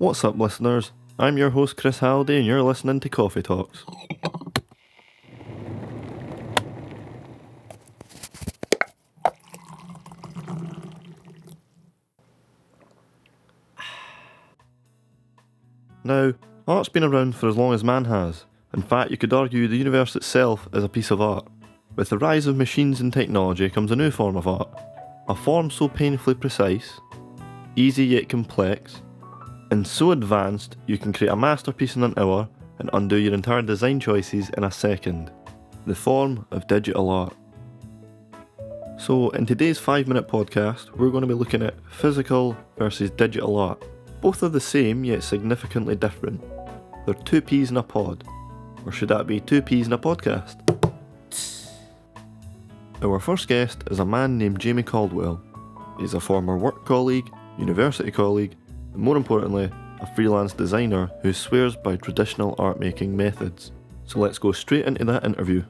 What's up, listeners? I'm your host, Chris Halliday, and you're listening to Coffee Talks. Now, art's been around for as long as man has. In fact, you could argue the universe itself is a piece of art. With the rise of machines and technology comes a new form of art. A form so painfully precise, easy yet complex, and so advanced you can create a masterpiece in an hour and undo your entire design choices in a second. The form of digital art. So, in today's 5 minute podcast, we're going to be looking at physical versus digital art. Both are the same yet significantly different. They're two peas in a pod. Or should that be two peas in a podcast? Our first guest is a man named Jamie Caldwell. He's a former work colleague, university colleague, and more importantly, a freelance designer who swears by traditional art making methods. So let's go straight into that interview.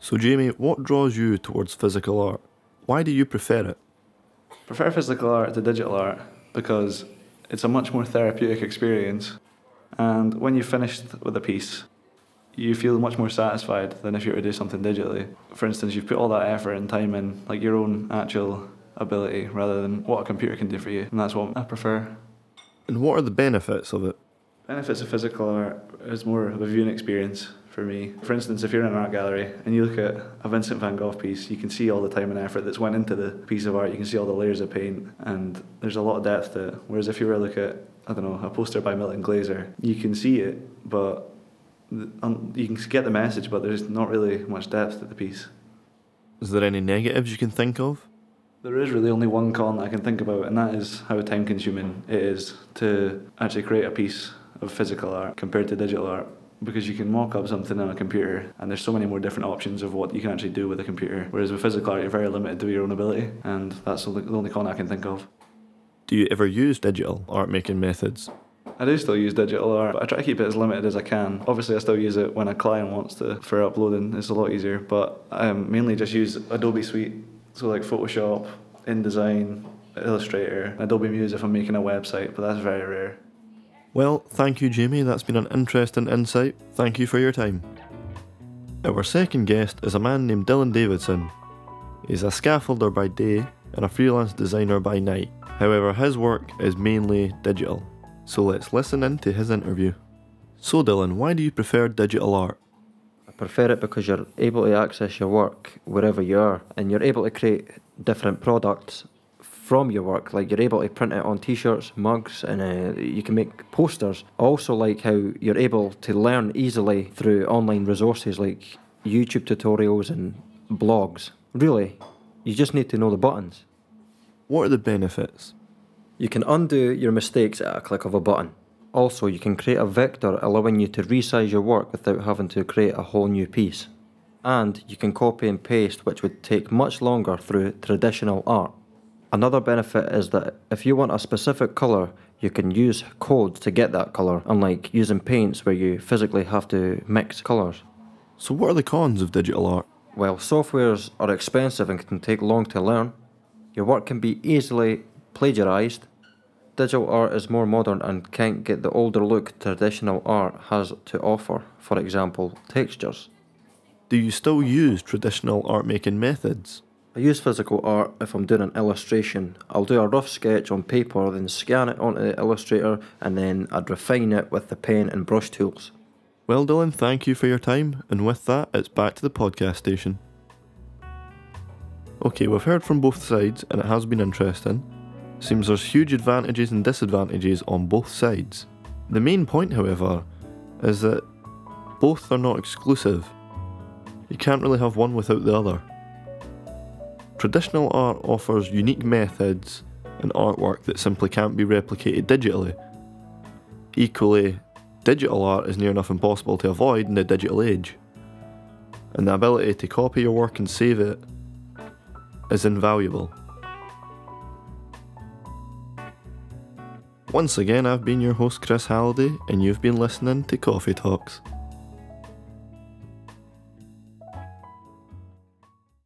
So, Jamie, what draws you towards physical art? Why do you prefer it? prefer physical art to digital art because it's a much more therapeutic experience. And when you've finished with a piece, you feel much more satisfied than if you were to do something digitally. For instance, you've put all that effort and time in, like your own actual ability, rather than what a computer can do for you. And that's what I prefer. And what are the benefits of it? Benefits of physical art is more of a viewing experience for me. For instance, if you're in an art gallery and you look at a Vincent van Gogh piece, you can see all the time and effort that's went into the piece of art. You can see all the layers of paint, and there's a lot of depth to it. Whereas if you were to look at, I don't know, a poster by Milton Glaser, you can see it, but um, you can get the message, but there's not really much depth to the piece. Is there any negatives you can think of? There is really only one con I can think about, and that is how time consuming it is to actually create a piece of physical art compared to digital art because you can mock up something on a computer and there's so many more different options of what you can actually do with a computer. Whereas with physical art, you're very limited to your own ability, and that's the only con I can think of. Do you ever use digital art making methods? I do still use digital art, but I try to keep it as limited as I can. Obviously, I still use it when a client wants to for uploading. It's a lot easier, but I um, mainly just use Adobe Suite, so like Photoshop, InDesign, Illustrator, Adobe Muse if I'm making a website, but that's very rare. Well, thank you, Jamie. That's been an interesting insight. Thank you for your time. Our second guest is a man named Dylan Davidson. He's a scaffolder by day and a freelance designer by night. However, his work is mainly digital. So let's listen in to his interview. So, Dylan, why do you prefer digital art? Prefer it because you're able to access your work wherever you are and you're able to create different products from your work. Like you're able to print it on T-shirts, mugs, and uh, you can make posters. I also like how you're able to learn easily through online resources like YouTube tutorials and blogs. Really, you just need to know the buttons. What are the benefits? You can undo your mistakes at a click of a button. Also, you can create a vector allowing you to resize your work without having to create a whole new piece. And you can copy and paste, which would take much longer through traditional art. Another benefit is that if you want a specific colour, you can use codes to get that colour, unlike using paints where you physically have to mix colours. So, what are the cons of digital art? Well, softwares are expensive and can take long to learn. Your work can be easily plagiarised. Digital art is more modern and can't get the older look traditional art has to offer, for example, textures. Do you still use traditional art making methods? I use physical art if I'm doing an illustration. I'll do a rough sketch on paper, then scan it onto the Illustrator, and then I'd refine it with the pen and brush tools. Well, Dylan, thank you for your time, and with that, it's back to the podcast station. Okay, we've heard from both sides, and it has been interesting. Seems there's huge advantages and disadvantages on both sides. The main point, however, is that both are not exclusive. You can't really have one without the other. Traditional art offers unique methods and artwork that simply can't be replicated digitally. Equally, digital art is near enough impossible to avoid in the digital age. And the ability to copy your work and save it is invaluable. Once again, I've been your host Chris Halliday, and you've been listening to Coffee Talks.